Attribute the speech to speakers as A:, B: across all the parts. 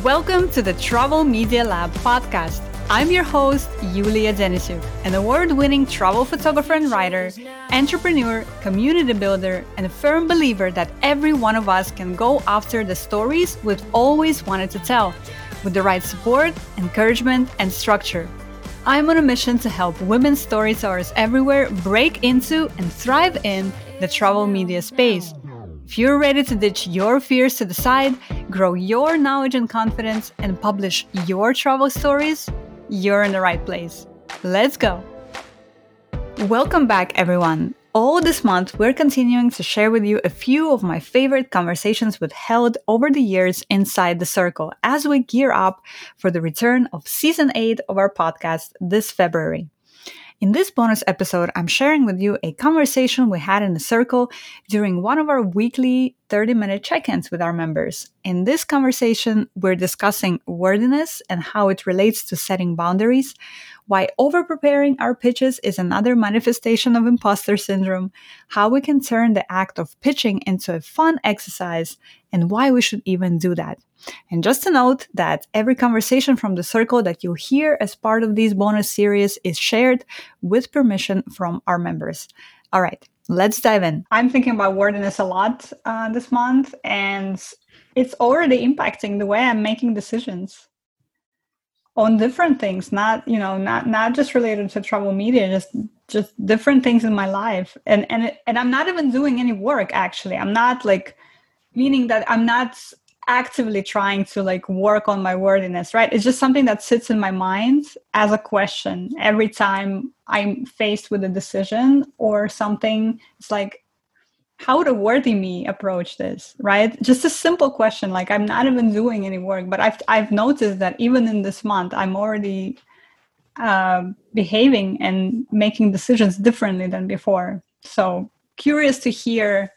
A: Welcome to the Travel Media Lab podcast. I'm your host, Yulia Denisyuk, an award winning travel photographer and writer, entrepreneur, community builder, and a firm believer that every one of us can go after the stories we've always wanted to tell with the right support, encouragement, and structure. I'm on a mission to help women storytellers everywhere break into and thrive in the travel media space if you're ready to ditch your fears to the side, grow your knowledge and confidence, and publish your travel stories, you're in the right place. Let's go! Welcome back, everyone. All this month, we're continuing to share with you a few of my favorite conversations we've held over the years inside the circle as we gear up for the return of season 8 of our podcast this February. In this bonus episode, I'm sharing with you a conversation we had in the circle during one of our weekly 30 minute check ins with our members. In this conversation, we're discussing worthiness and how it relates to setting boundaries, why over preparing our pitches is another manifestation of imposter syndrome, how we can turn the act of pitching into a fun exercise, and why we should even do that. And just to note that every conversation from the circle that you'll hear as part of these bonus series is shared with permission from our members. All right, let's dive in. I'm thinking about wordiness a lot uh, this month, and it's already impacting the way I'm making decisions on different things not you know not not just related to travel media just just different things in my life. And and and i'm not even doing any work actually. I'm not like meaning that i'm not actively trying to like work on my wordiness right? It's just something that sits in my mind as a question every time i'm faced with a decision or something. It's like how would a worthy me approach this right? Just a simple question like i'm not even doing any work but i've i've noticed that even in this month i'm already uh, behaving and making decisions differently than before. So curious to hear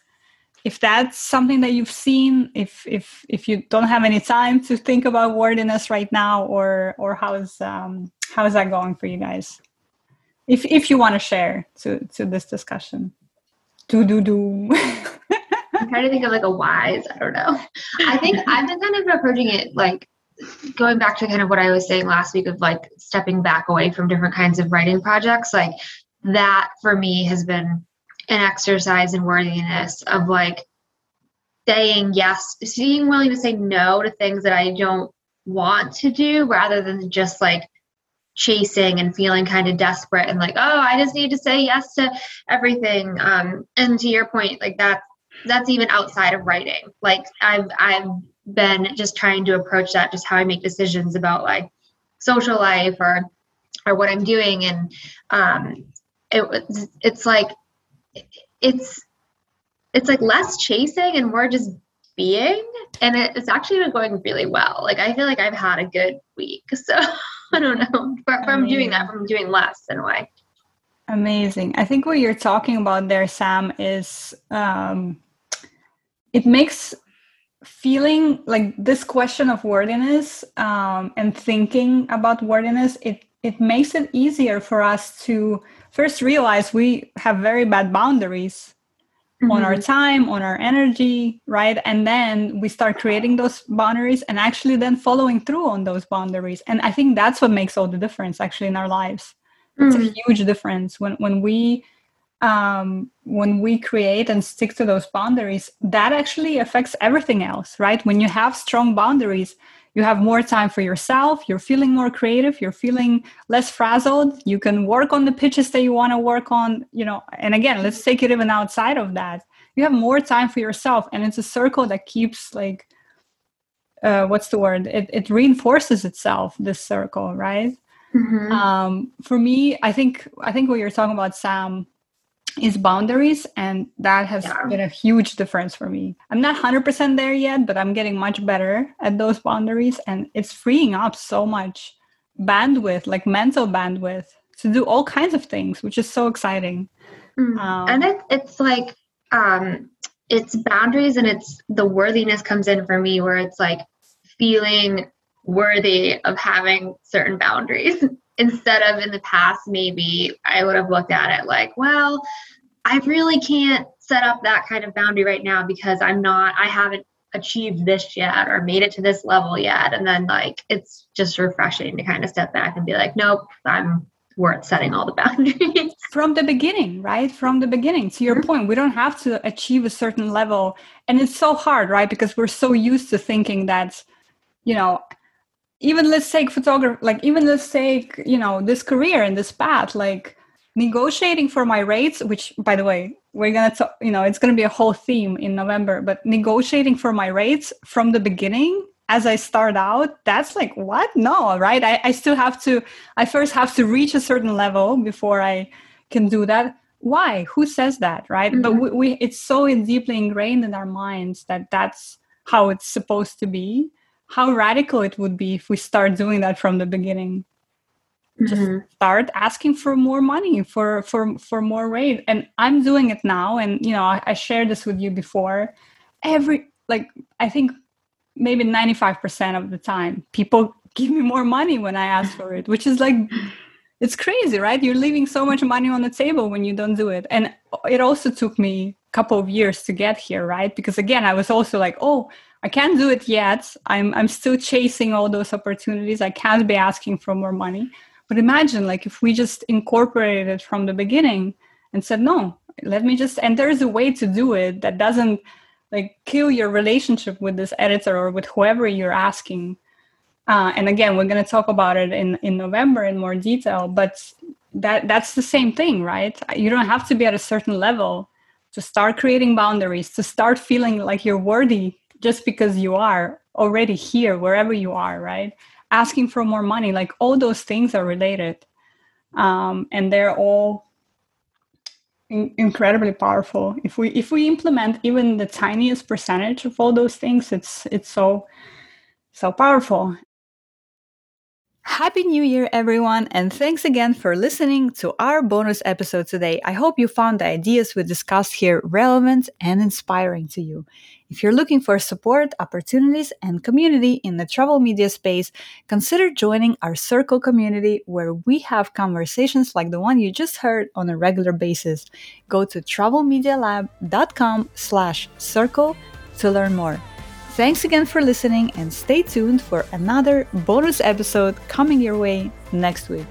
A: if that's something that you've seen if if if you don't have any time to think about wordiness right now or or how is um how is that going for you guys? If if you want to share to to this discussion do do do.
B: I'm trying to think of like a wise. I don't know. I think I've been kind of approaching it like going back to kind of what I was saying last week of like stepping back away from different kinds of writing projects. Like that for me has been an exercise in worthiness of like saying yes, being willing to say no to things that I don't want to do rather than just like chasing and feeling kind of desperate and like oh i just need to say yes to everything. Um and to your point like that that's even outside of writing. Like i've i've been just trying to approach that just how i make decisions about like social life or or what i'm doing. And um it it's like it's it's like less chasing and more just being. And it, it's actually been going really well. Like i feel like i've had a good week. So I don't know. But from doing that, from doing less in a way.
A: Amazing. I think what you're talking about there, Sam, is um, it makes feeling like this question of worthiness um, and thinking about worthiness. It it makes it easier for us to first realize we have very bad boundaries mm-hmm. on our mm-hmm. time, on our energy, right? And then we start creating those boundaries and actually then following through on those boundaries. And I think that's what makes all the difference actually in our lives. It's mm-hmm. a huge difference when when we um, when we create and stick to those boundaries, that actually affects everything else, right? When you have strong boundaries, you have more time for yourself. You're feeling more creative. You're feeling less frazzled. You can work on the pitches that you want to work on you know and again let's take it even outside of that. You have more time for yourself and it's a circle that keeps like uh, what's the word? It, it reinforces itself this circle right? Mm-hmm. um, for me i think i think what you're talking about sam is boundaries and that has yeah. been a huge difference for me i'm not 100% there yet but i'm getting much better at those boundaries and it's freeing up so much bandwidth like mental bandwidth to do all kinds of things which is so exciting
B: mm. um, and it, it's like um it's boundaries and it's the worthiness comes in for me where it's like feeling worthy of having certain boundaries instead of in the past maybe i would have looked at it like well i really can't set up that kind of boundary right now because i'm not i haven't achieved this yet or made it to this level yet. And then like it's just refreshing to kind of step back and be like, nope, I'm worth setting all the boundaries.
A: From the beginning, right? From the beginning. To your mm-hmm. point, we don't have to achieve a certain level. And it's so hard, right? Because we're so used to thinking that, you know, even let's take photography, like even let's take, you know, this career and this path, like negotiating for my rates, which by the way, we're gonna talk, you know, it's gonna be a whole theme in November, but negotiating for my rates from the beginning as I start out, that's like, what? No, right? I, I still have to, I first have to reach a certain level before I can do that. Why? Who says that, right? Mm-hmm. But we, we, it's so deeply ingrained in our minds that that's how it's supposed to be. How radical it would be if we start doing that from the beginning. Mm-hmm. Just start asking for more money, for for for more rate. And I'm doing it now. And you know, I, I shared this with you before. Every like, I think maybe 95% of the time people give me more money when i ask for it which is like it's crazy right you're leaving so much money on the table when you don't do it and it also took me a couple of years to get here right because again i was also like oh i can't do it yet. I'm i'm still chasing all those opportunities. I can't be asking for more money. But imagine like if we just incorporated it from the beginning and said no let me just and there's a way to do it that doesn't like kill your relationship with this editor or with whoever you're asking. Uh, and again we're going to talk about it in in november in more detail but that that's the same thing right? You don't have to be at a certain level to start creating boundaries to start feeling like you're worthy just because you are already here wherever you are right? Asking for more money like all those things are related. Um, and they're all incredibly powerful. If we if we implement even the tiniest percentage of all those things it's it's so so powerful
C: Happy New Year, everyone, and thanks again for listening to our bonus episode today. I hope you found the ideas we discussed here relevant and inspiring to you. If you're looking for support, opportunities, and community in the travel media space, consider joining our Circle community where we have conversations like the one you just heard on a regular basis. Go to travelmedialab.com slash circle to learn more. Thanks again for listening and stay tuned for another bonus episode coming your way next week.